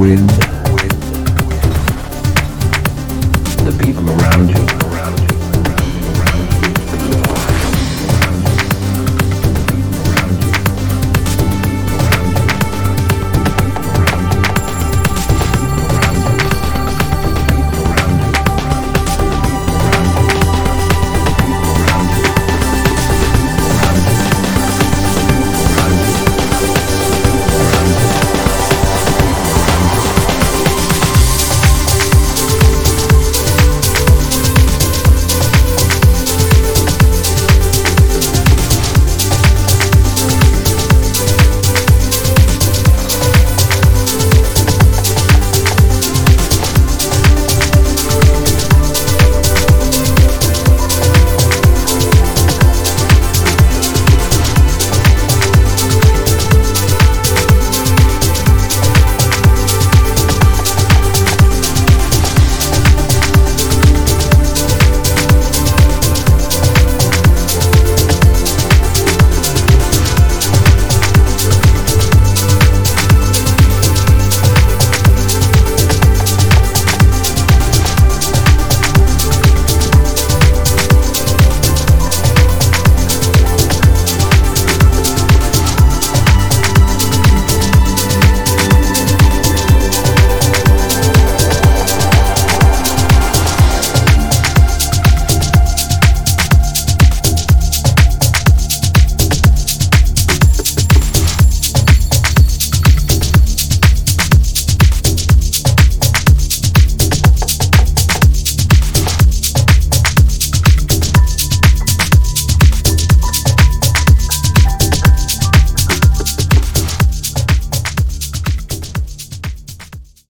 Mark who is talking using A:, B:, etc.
A: wind,